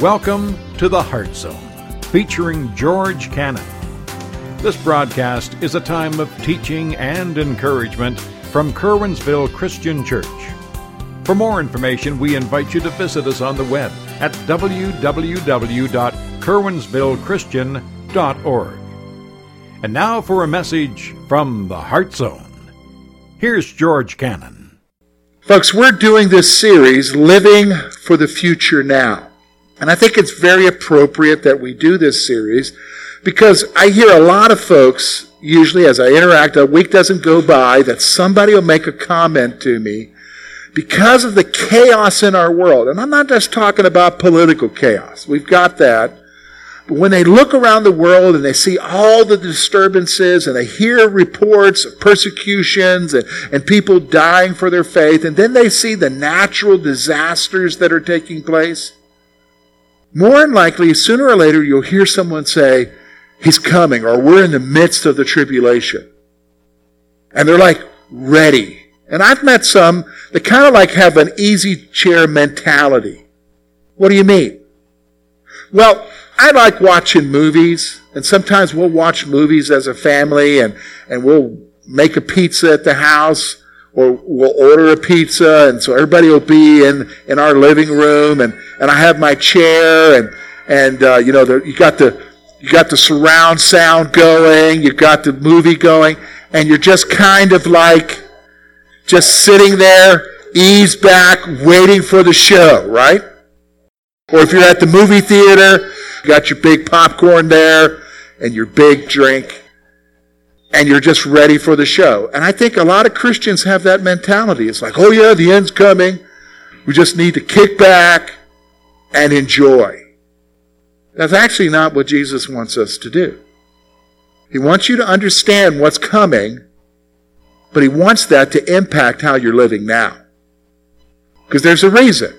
Welcome to the Heart Zone, featuring George Cannon. This broadcast is a time of teaching and encouragement from Curwensville Christian Church. For more information, we invite you to visit us on the web at www.curwensvillechristian.org. And now for a message from the Heart Zone. Here's George Cannon. Folks, we're doing this series, Living for the Future Now. And I think it's very appropriate that we do this series because I hear a lot of folks, usually as I interact, a week doesn't go by that somebody will make a comment to me because of the chaos in our world. And I'm not just talking about political chaos. We've got that. But when they look around the world and they see all the disturbances and they hear reports of persecutions and, and people dying for their faith, and then they see the natural disasters that are taking place, more than likely, sooner or later, you'll hear someone say, He's coming, or we're in the midst of the tribulation. And they're like, ready. And I've met some that kind of like have an easy chair mentality. What do you mean? Well, I like watching movies, and sometimes we'll watch movies as a family, and, and we'll make a pizza at the house, or we'll order a pizza, and so everybody will be in, in our living room, and, and I have my chair, and, and uh, you know, the, you got the you got the surround sound going, you got the movie going, and you're just kind of like just sitting there, ease back, waiting for the show, right? Or if you're at the movie theater, you got your big popcorn there and your big drink, and you're just ready for the show. And I think a lot of Christians have that mentality. It's like, oh yeah, the end's coming. We just need to kick back and enjoy. That's actually not what Jesus wants us to do. He wants you to understand what's coming, but he wants that to impact how you're living now. Because there's a reason.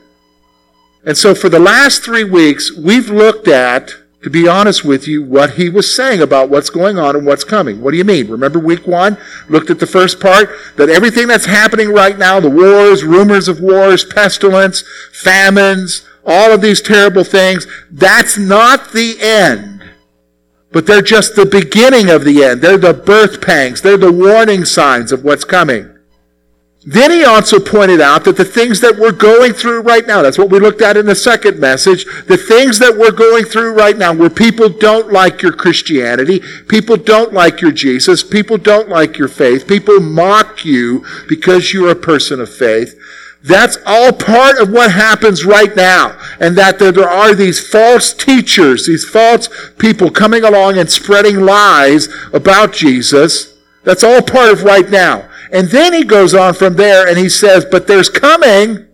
And so for the last three weeks, we've looked at to be honest with you, what he was saying about what's going on and what's coming. What do you mean? Remember week one? Looked at the first part? That everything that's happening right now, the wars, rumors of wars, pestilence, famines, all of these terrible things, that's not the end. But they're just the beginning of the end. They're the birth pangs. They're the warning signs of what's coming. Then he also pointed out that the things that we're going through right now, that's what we looked at in the second message, the things that we're going through right now where people don't like your Christianity, people don't like your Jesus, people don't like your faith, people mock you because you're a person of faith. That's all part of what happens right now. And that there are these false teachers, these false people coming along and spreading lies about Jesus. That's all part of right now. And then he goes on from there and he says, But there's coming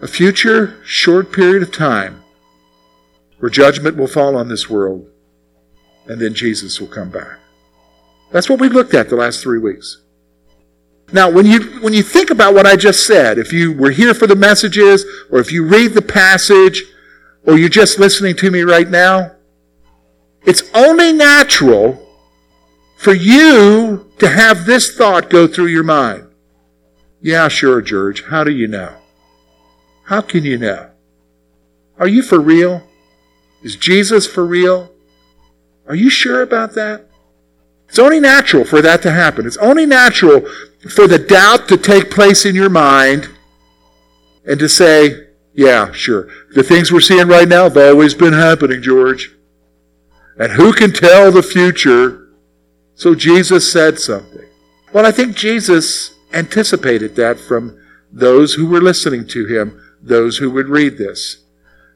a future short period of time where judgment will fall on this world and then Jesus will come back. That's what we've looked at the last three weeks. Now, when you, when you think about what I just said, if you were here for the messages, or if you read the passage, or you're just listening to me right now, it's only natural for you to have this thought go through your mind. Yeah, sure, George. How do you know? How can you know? Are you for real? Is Jesus for real? Are you sure about that? It's only natural for that to happen. It's only natural for the doubt to take place in your mind and to say, yeah, sure. The things we're seeing right now have always been happening, George. And who can tell the future? So Jesus said something. Well, I think Jesus anticipated that from those who were listening to him, those who would read this.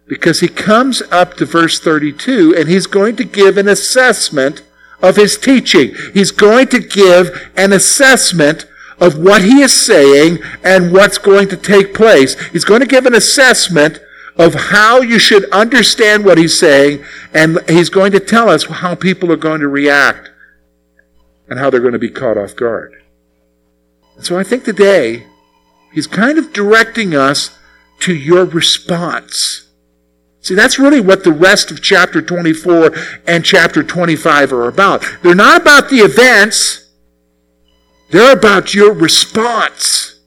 Because he comes up to verse 32 and he's going to give an assessment of his teaching. He's going to give an assessment of what he is saying and what's going to take place. He's going to give an assessment of how you should understand what he's saying, and he's going to tell us how people are going to react and how they're going to be caught off guard. And so I think today, he's kind of directing us to your response. See, that's really what the rest of chapter 24 and chapter 25 are about. They're not about the events, they're about your response.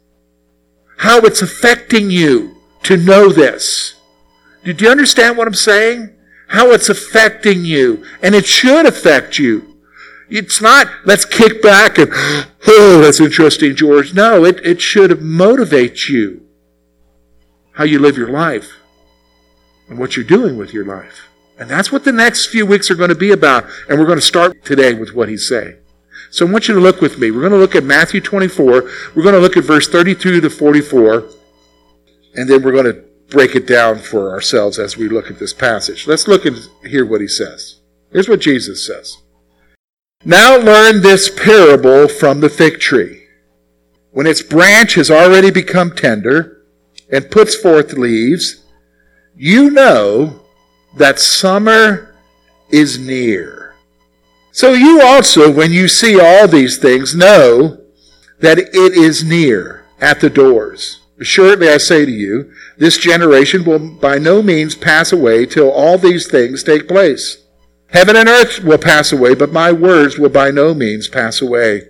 How it's affecting you to know this. Did you understand what I'm saying? How it's affecting you. And it should affect you. It's not, let's kick back and, oh, that's interesting, George. No, it, it should motivate you. How you live your life and what you're doing with your life. And that's what the next few weeks are going to be about. And we're going to start today with what he's saying. So I want you to look with me. We're going to look at Matthew 24. We're going to look at verse 32 to 44. And then we're going to break it down for ourselves as we look at this passage. Let's look and hear what he says. Here's what Jesus says. Now learn this parable from the fig tree. When its branch has already become tender and puts forth leaves, you know that summer is near. So you also, when you see all these things, know that it is near at the doors. Assuredly, I say to you, this generation will by no means pass away till all these things take place. Heaven and earth will pass away, but my words will by no means pass away.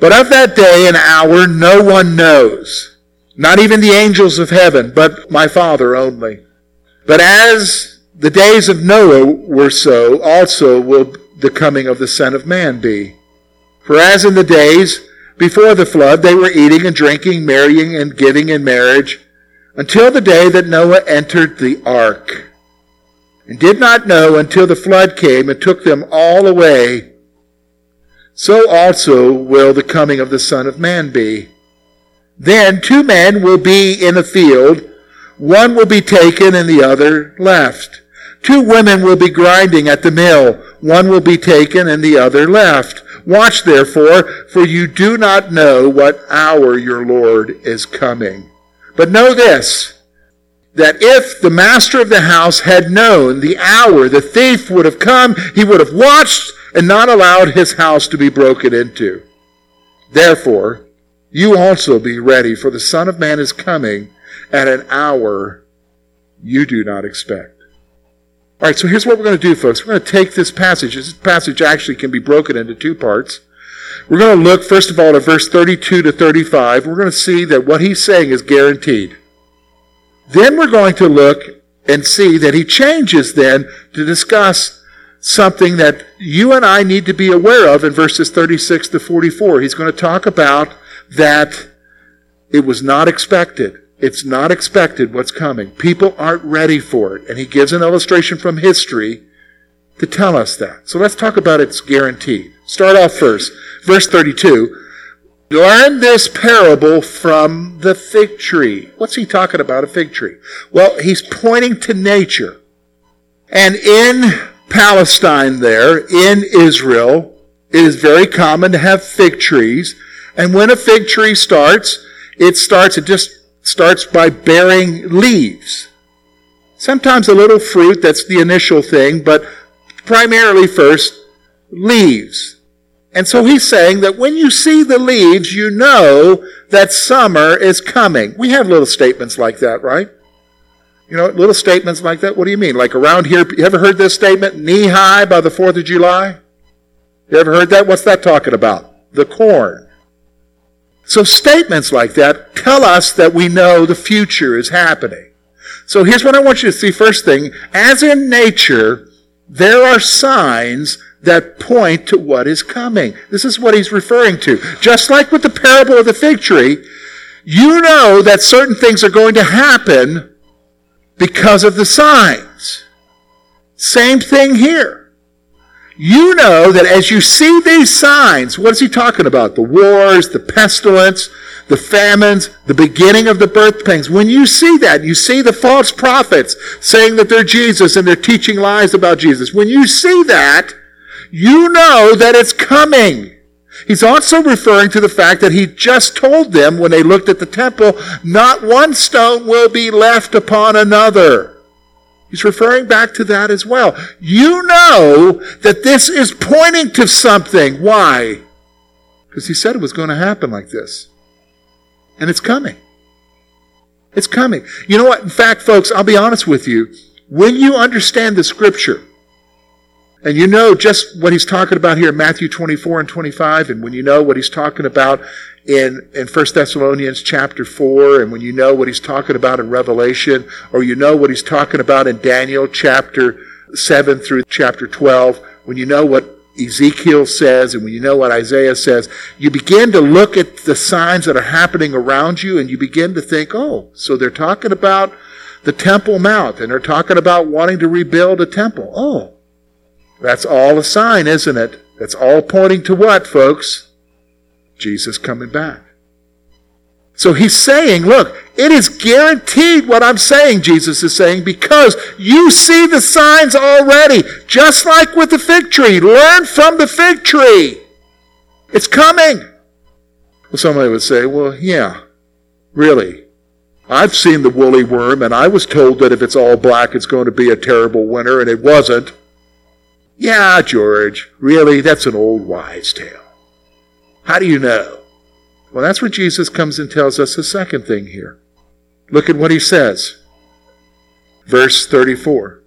But of that day and hour no one knows, not even the angels of heaven, but my Father only. But as the days of Noah were so, also will the coming of the Son of Man be. For as in the days before the flood, they were eating and drinking, marrying and giving in marriage, until the day that Noah entered the ark, and did not know until the flood came and took them all away. So also will the coming of the Son of Man be. Then two men will be in a field, one will be taken and the other left. Two women will be grinding at the mill. One will be taken and the other left. Watch therefore, for you do not know what hour your Lord is coming. But know this, that if the master of the house had known the hour the thief would have come, he would have watched and not allowed his house to be broken into. Therefore, you also be ready, for the Son of Man is coming at an hour you do not expect. All right, so here's what we're going to do, folks. We're going to take this passage. This passage actually can be broken into two parts. We're going to look, first of all, at verse 32 to 35. We're going to see that what he's saying is guaranteed. Then we're going to look and see that he changes then to discuss something that you and I need to be aware of in verses 36 to 44. He's going to talk about that it was not expected. It's not expected what's coming. People aren't ready for it. And he gives an illustration from history to tell us that. So let's talk about its guaranteed. Start off first. Verse 32. Learn this parable from the fig tree. What's he talking about, a fig tree? Well, he's pointing to nature. And in Palestine there, in Israel, it is very common to have fig trees. And when a fig tree starts, it starts, it just starts by bearing leaves. Sometimes a little fruit, that's the initial thing, but primarily first, leaves. And so he's saying that when you see the leaves, you know that summer is coming. We have little statements like that, right? You know, little statements like that. What do you mean? Like around here, you ever heard this statement, knee high by the 4th of July? You ever heard that? What's that talking about? The corn. So statements like that tell us that we know the future is happening. So here's what I want you to see first thing. As in nature, there are signs that point to what is coming. This is what he's referring to. Just like with the parable of the fig tree, you know that certain things are going to happen because of the signs. Same thing here you know that as you see these signs, what is he talking about? The wars, the pestilence, the famines, the beginning of the birth pangs. When you see that, you see the false prophets saying that they're Jesus and they're teaching lies about Jesus. When you see that, you know that it's coming. He's also referring to the fact that he just told them when they looked at the temple, not one stone will be left upon another. He's referring back to that as well. You know that this is pointing to something. Why? Because he said it was going to happen like this. And it's coming. It's coming. You know what? In fact, folks, I'll be honest with you. When you understand the scripture, And you know just what he's talking about here in Matthew 24 and 25, and when you know what he's talking about in, in 1 Thessalonians chapter 4, and when you know what he's talking about in Revelation, or you know what he's talking about in Daniel chapter 7 through chapter 12, when you know what Ezekiel says and when you know what Isaiah says, you begin to look at the signs that are happening around you and you begin to think, oh, so they're talking about the Temple Mount and they're talking about wanting to rebuild a temple. Oh, that's all a sign, isn't it? That's all pointing to what, folks? Jesus coming back. So he's saying, look, it is guaranteed what I'm saying, Jesus is saying, because you see the signs already, just like with the fig tree. Learn from the fig tree. It's coming. Well, somebody would say, well, yeah, really. I've seen the woolly worm, and I was told that if it's all black, it's going to be a terrible winter, and it wasn't. Yeah, George, really, that's an old wives' tale. How do you know? Well, that's where Jesus comes and tells us the second thing here. Look at what he says. Verse 34.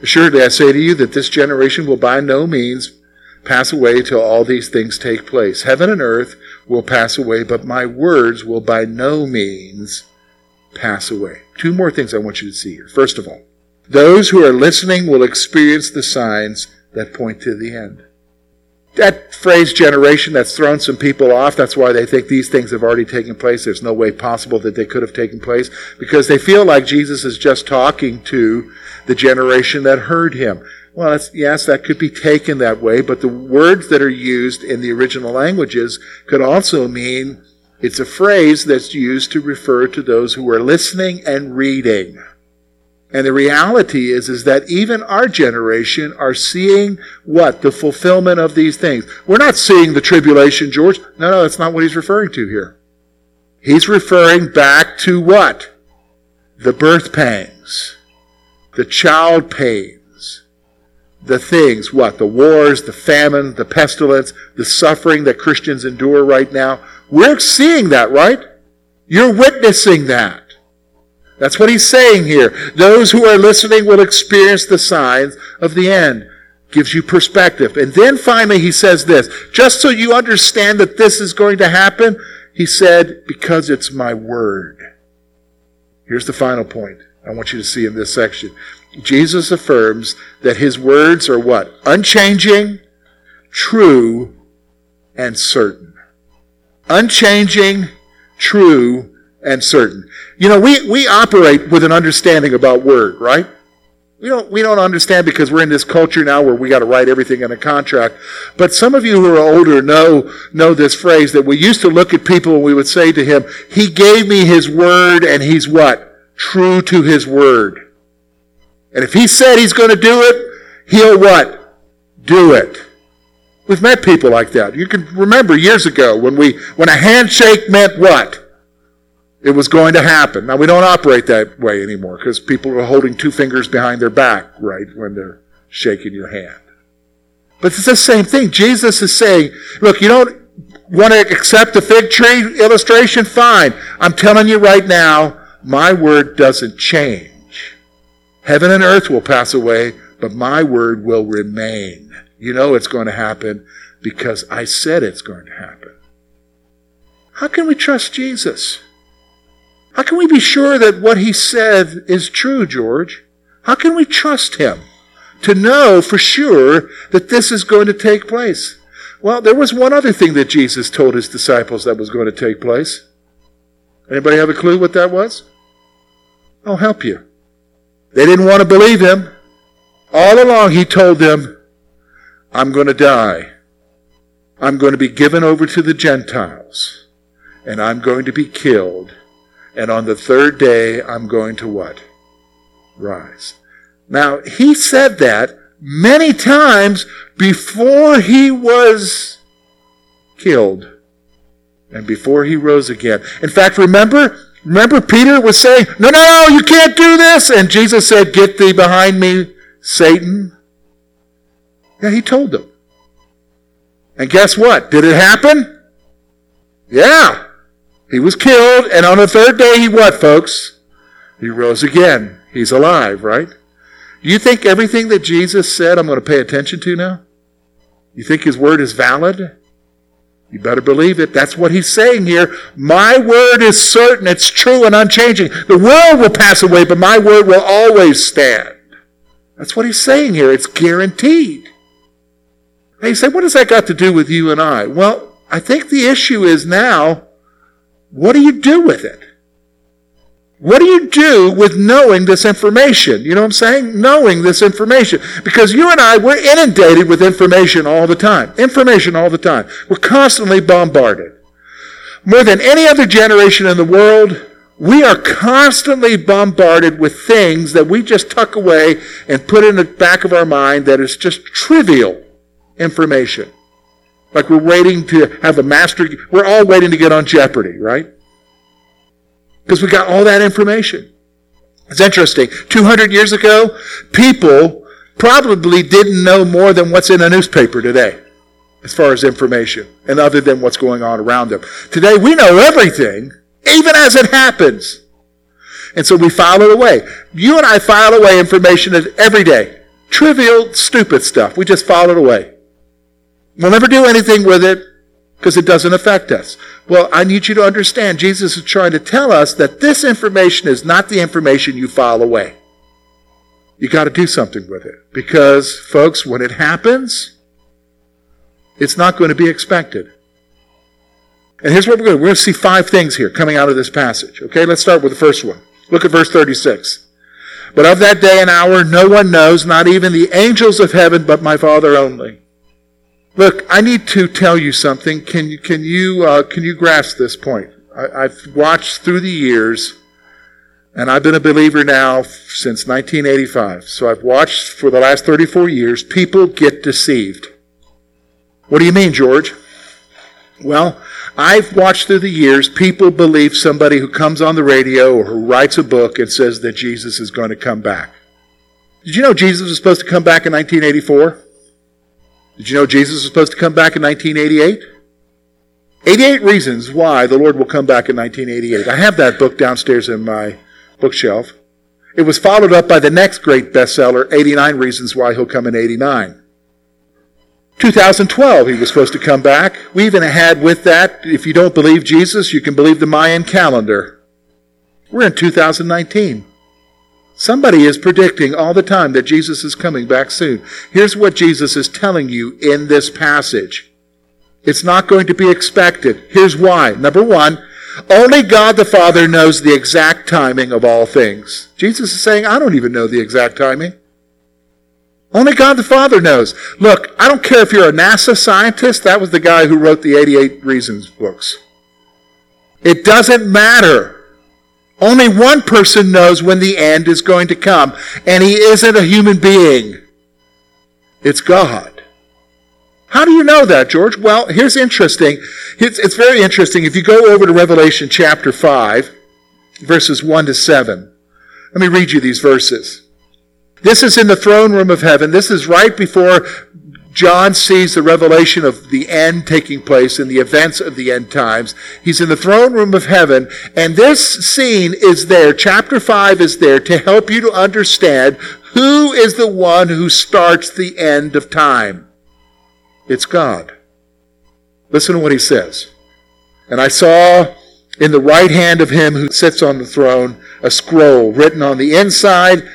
Assuredly, I say to you that this generation will by no means pass away till all these things take place. Heaven and earth will pass away, but my words will by no means pass away. Two more things I want you to see here. First of all, those who are listening will experience the signs that point to the end. That phrase generation, that's thrown some people off. That's why they think these things have already taken place. There's no way possible that they could have taken place because they feel like Jesus is just talking to the generation that heard him. Well, yes, that could be taken that way, but the words that are used in the original languages could also mean it's a phrase that's used to refer to those who are listening and reading. And the reality is, is that even our generation are seeing what? The fulfillment of these things. We're not seeing the tribulation, George. No, no, that's not what he's referring to here. He's referring back to what? The birth pangs, the child pains, the things, what? The wars, the famine, the pestilence, the suffering that Christians endure right now. We're seeing that, right? You're witnessing that. That's what he's saying here. Those who are listening will experience the signs of the end. Gives you perspective. And then finally he says this, just so you understand that this is going to happen, he said, because it's my word. Here's the final point I want you to see in this section. Jesus affirms that his words are what? Unchanging, true, and certain. Unchanging, true, and certain. You know, we, we operate with an understanding about word, right? We don't, we don't understand because we're in this culture now where we got to write everything in a contract. But some of you who are older know, know this phrase that we used to look at people and we would say to him, He gave me His word and He's what? True to His word. And if He said He's going to do it, He'll what? Do it. We've met people like that. You can remember years ago when we, when a handshake meant what? It was going to happen. Now, we don't operate that way anymore because people are holding two fingers behind their back, right, when they're shaking your hand. But it's the same thing. Jesus is saying, look, you don't want to accept the fig tree illustration? Fine. I'm telling you right now, my word doesn't change. Heaven and earth will pass away, but my word will remain. You know it's going to happen because I said it's going to happen. How can we trust Jesus? How can we be sure that what he said is true, George? How can we trust him to know for sure that this is going to take place? Well, there was one other thing that Jesus told his disciples that was going to take place. Anybody have a clue what that was? I'll help you. They didn't want to believe him. All along he told them, I'm going to die. I'm going to be given over to the Gentiles. And I'm going to be killed and on the third day I'm going to what? Rise. Now, he said that many times before he was killed and before he rose again. In fact, remember, remember Peter was saying, no, no, no, you can't do this. And Jesus said, get thee behind me, Satan. Yeah, he told them. And guess what? Did it happen? Yeah. He was killed, and on the third day, he what, folks? He rose again. He's alive, right? Do you think everything that Jesus said I'm going to pay attention to now? You think his word is valid? You better believe it. That's what he's saying here. My word is certain, it's true and unchanging. The world will pass away, but my word will always stand. That's what he's saying here. It's guaranteed. And you say, what has that got to do with you and I? Well, I think the issue is now, what do you do with it? What do you do with knowing this information? You know what I'm saying? Knowing this information. Because you and I, we're inundated with information all the time. Information all the time. We're constantly bombarded. More than any other generation in the world, we are constantly bombarded with things that we just tuck away and put in the back of our mind that is just trivial information. Like we're waiting to have a master, we're all waiting to get on Jeopardy, right? Because we got all that information. It's interesting. 200 years ago, people probably didn't know more than what's in a newspaper today as far as information and other than what's going on around them. Today we know everything, even as it happens. And so we file it away. You and I file away information every day. Trivial, stupid stuff. We just file it away. We'll never do anything with it because it doesn't affect us. Well, I need you to understand Jesus is trying to tell us that this information is not the information you file away. You got to do something with it because, folks, when it happens, it's not going to be expected. And here's what we're going to We're going to see five things here coming out of this passage. Okay, let's start with the first one. Look at verse 36. But of that day and hour no one knows, not even the angels of heaven, but my Father only. Look, I need to tell you something. Can you can you uh, can you grasp this point? I, I've watched through the years, and I've been a believer now since 1985. So I've watched for the last 34 years. People get deceived. What do you mean, George? Well, I've watched through the years people believe somebody who comes on the radio or who writes a book and says that Jesus is going to come back. Did you know Jesus was supposed to come back in 1984? Did you know Jesus was supposed to come back in 1988? 88 reasons why the Lord will come back in 1988. I have that book downstairs in my bookshelf. It was followed up by the next great bestseller, 89 Reasons Why He'll Come in 89. 2012, he was supposed to come back. We even had with that, if you don't believe Jesus, you can believe the Mayan calendar. We're in 2019. Somebody is predicting all the time that Jesus is coming back soon. Here's what Jesus is telling you in this passage. It's not going to be expected. Here's why. Number one, only God the Father knows the exact timing of all things. Jesus is saying, I don't even know the exact timing. Only God the Father knows. Look, I don't care if you're a NASA scientist. That was the guy who wrote the 88 Reasons books. It doesn't matter. Only one person knows when the end is going to come, and he isn't a human being. It's God. How do you know that, George? Well, here's interesting. It's, it's very interesting. If you go over to Revelation chapter 5, verses 1 to 7, let me read you these verses. This is in the throne room of heaven. This is right before John sees the revelation of the end taking place in the events of the end times. He's in the throne room of heaven, and this scene is there. Chapter 5 is there to help you to understand who is the one who starts the end of time. It's God. Listen to what he says. And I saw in the right hand of him who sits on the throne a scroll written on the inside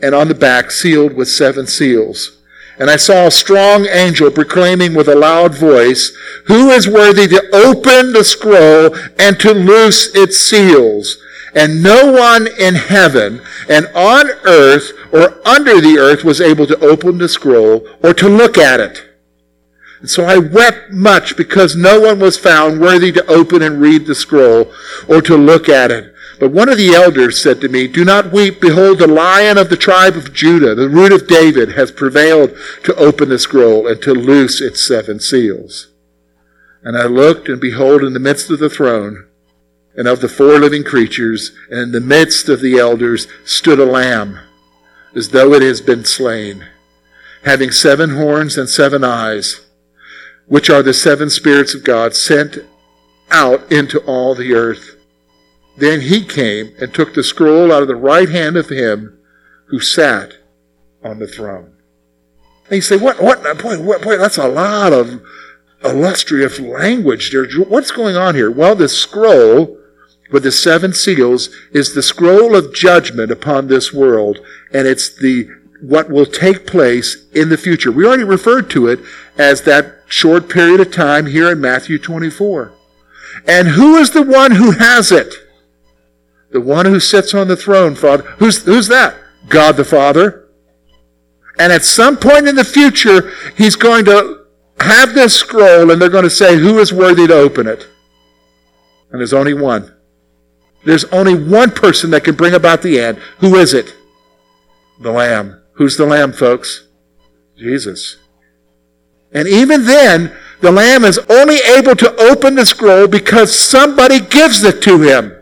and on the back, sealed with seven seals. And I saw a strong angel proclaiming with a loud voice, Who is worthy to open the scroll and to loose its seals? And no one in heaven and on earth or under the earth was able to open the scroll or to look at it. And so I wept much because no one was found worthy to open and read the scroll or to look at it. But one of the elders said to me, Do not weep. Behold, the lion of the tribe of Judah, the root of David, has prevailed to open the scroll and to loose its seven seals. And I looked, and behold, in the midst of the throne and of the four living creatures, and in the midst of the elders, stood a lamb, as though it has been slain, having seven horns and seven eyes, which are the seven spirits of God sent out into all the earth. Then he came and took the scroll out of the right hand of him who sat on the throne. And you say, what, what, boy, what, boy, that's a lot of illustrious language. There. What's going on here? Well, the scroll with the seven seals is the scroll of judgment upon this world, and it's the what will take place in the future. We already referred to it as that short period of time here in Matthew 24. And who is the one who has it? The one who sits on the throne, Father. Who's, who's that? God the Father. And at some point in the future, he's going to have this scroll and they're going to say, who is worthy to open it? And there's only one. There's only one person that can bring about the end. Who is it? The Lamb. Who's the Lamb, folks? Jesus. And even then, the Lamb is only able to open the scroll because somebody gives it to him.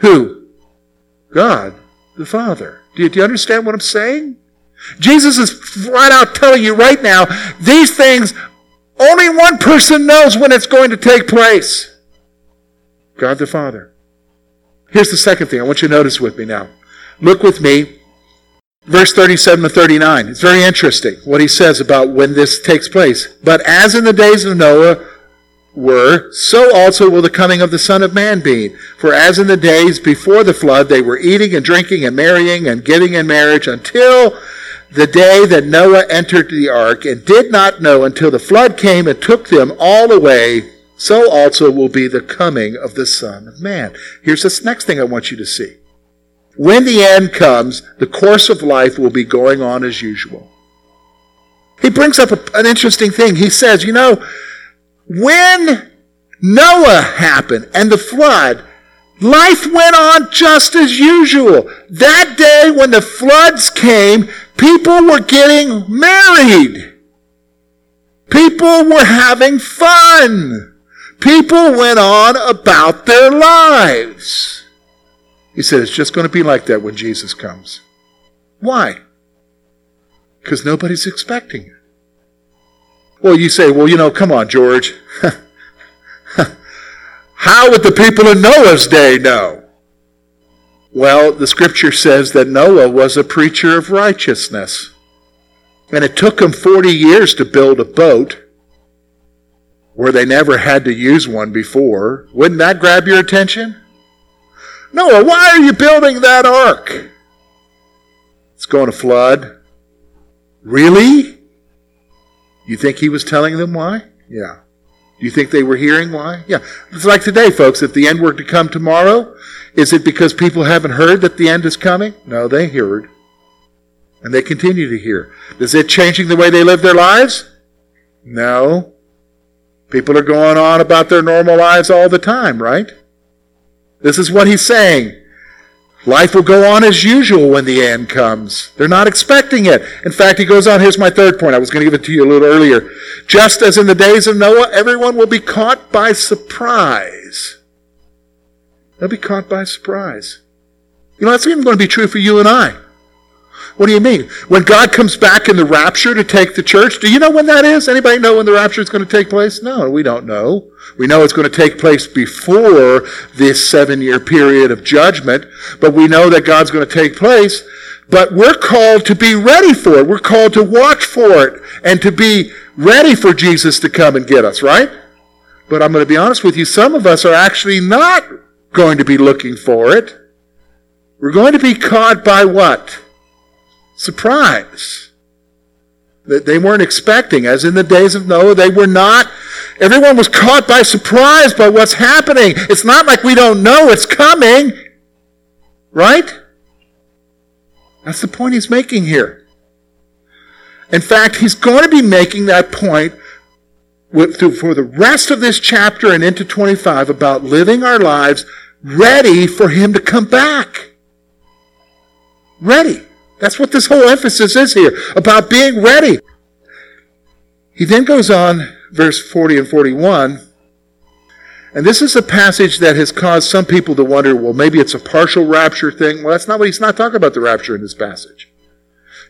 Who? God, the Father. Do you, do you understand what I'm saying? Jesus is flat out telling you right now, these things, only one person knows when it's going to take place. God the Father. Here's the second thing I want you to notice with me now. Look with me verse 37 to 39. It's very interesting what he says about when this takes place. But as in the days of Noah were, so also will the coming of the Son of Man be. For as in the days before the flood, they were eating and drinking and marrying and giving in marriage until the day that Noah entered the ark and did not know until the flood came and took them all away. So also will be the coming of the Son of Man. Here's this next thing I want you to see. When the end comes, the course of life will be going on as usual. He brings up a, an interesting thing. He says, you know, when Noah happened and the flood, life went on just as usual. That day when the floods came, people were getting married. People were having fun. People went on about their lives. He said it's just going to be like that when Jesus comes. Why? Because nobody's expecting it. Well, you say, well, you know, come on, George. How would the people in Noah's day know? Well, the scripture says that Noah was a preacher of righteousness. And it took him 40 years to build a boat where they never had to use one before. Wouldn't that grab your attention? Noah, why are you building that ark? It's going to flood. Really? You think he was telling them why? Yeah. Do you think they were hearing why? Yeah. It's like today, folks. If the end were to come tomorrow, is it because people haven't heard that the end is coming? No, they heard. And they continue to hear. Is it changing the way they live their lives? No. People are going on about their normal lives all the time, right? This is what he's saying. Life will go on as usual when the end comes. They're not expecting it. In fact, he goes on, here's my third point. I was going to give it to you a little earlier. Just as in the days of Noah, everyone will be caught by surprise. They'll be caught by surprise. You know, that's even going to be true for you and I. What do you mean? When God comes back in the rapture to take the church, do you know when that is? Anybody know when the rapture is going to take place? No, we don't know. We know it's going to take place before this seven year period of judgment, but we know that God's going to take place. But we're called to be ready for it. We're called to watch for it and to be ready for Jesus to come and get us, right? But I'm going to be honest with you, some of us are actually not going to be looking for it. We're going to be caught by what? Surprise that they weren't expecting. As in the days of Noah, they were not. Everyone was caught by surprise by what's happening. It's not like we don't know it's coming. Right? That's the point he's making here. In fact, he's going to be making that point for the rest of this chapter and into 25 about living our lives ready for him to come back. Ready. That's what this whole emphasis is here, about being ready. He then goes on, verse 40 and 41, and this is a passage that has caused some people to wonder, well, maybe it's a partial rapture thing. Well, that's not what he's not talking about the rapture in this passage.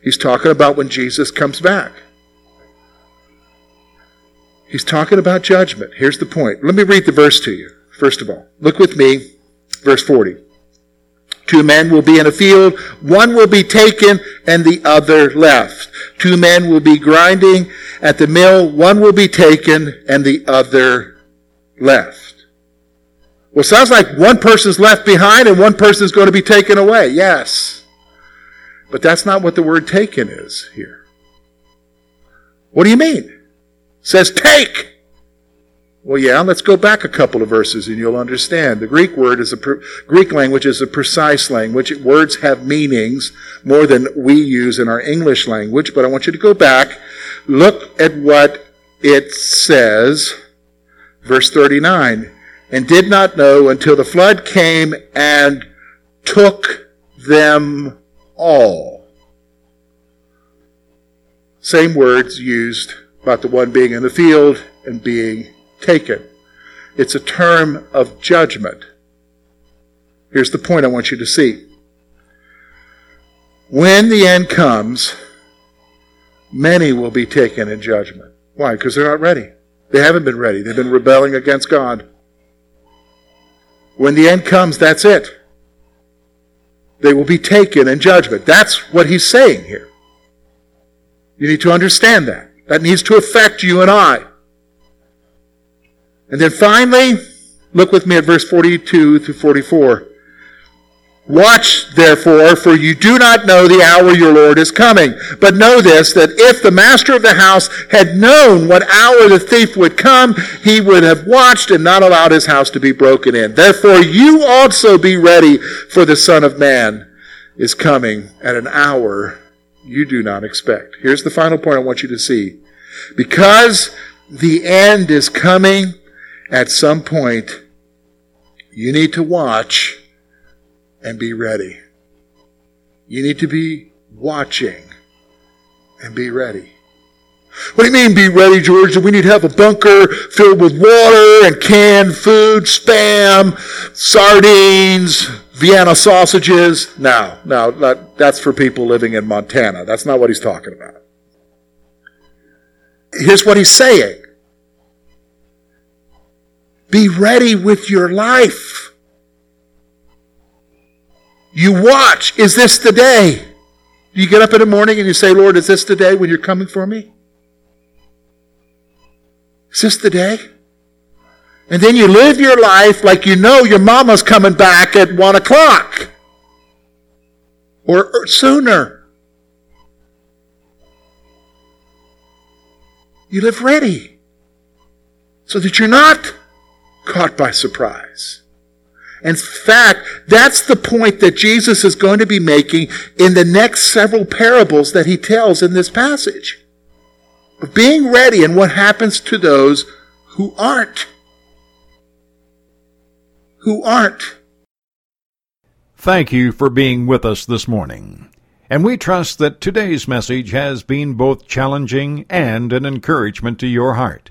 He's talking about when Jesus comes back. He's talking about judgment. Here's the point. Let me read the verse to you, first of all. Look with me, verse 40. Two men will be in a field, one will be taken and the other left. Two men will be grinding at the mill, one will be taken and the other left. Well, sounds like one person's left behind and one person's going to be taken away. Yes. But that's not what the word taken is here. What do you mean? It says take. Well, yeah, let's go back a couple of verses and you'll understand. The Greek word is a Greek language is a precise language. Words have meanings more than we use in our English language, but I want you to go back, look at what it says, verse 39, and did not know until the flood came and took them all. Same words used about the one being in the field and being taken. It's a term of judgment. Here's the point I want you to see. When the end comes, many will be taken in judgment. Why? Because they're not ready. They haven't been ready. They've been rebelling against God. When the end comes, that's it. They will be taken in judgment. That's what he's saying here. You need to understand that. That needs to affect you and I. And then finally, look with me at verse 42 through 44. Watch, therefore, for you do not know the hour your Lord is coming. But know this, that if the master of the house had known what hour the thief would come, he would have watched and not allowed his house to be broken in. Therefore, you also be ready, for the Son of Man is coming at an hour you do not expect. Here's the final point I want you to see. Because the end is coming, at some point, you need to watch and be ready. You need to be watching and be ready. What do you mean be ready, George? Do we need to have a bunker filled with water and canned food, spam, sardines, Vienna sausages? No, no, that, that's for people living in Montana. That's not what he's talking about. Here's what he's saying. Be ready with your life. You watch. Is this the day? You get up in the morning and you say, Lord, is this the day when you're coming for me? Is this the day? And then you live your life like you know your mama's coming back at one o'clock or sooner. You live ready so that you're not caught by surprise. In fact, that's the point that Jesus is going to be making in the next several parables that he tells in this passage. Of being ready and what happens to those who aren't. Who aren't. Thank you for being with us this morning. And we trust that today's message has been both challenging and an encouragement to your heart.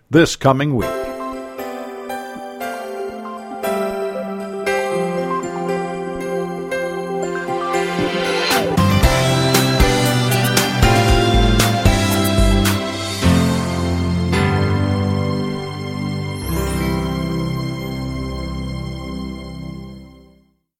this coming week.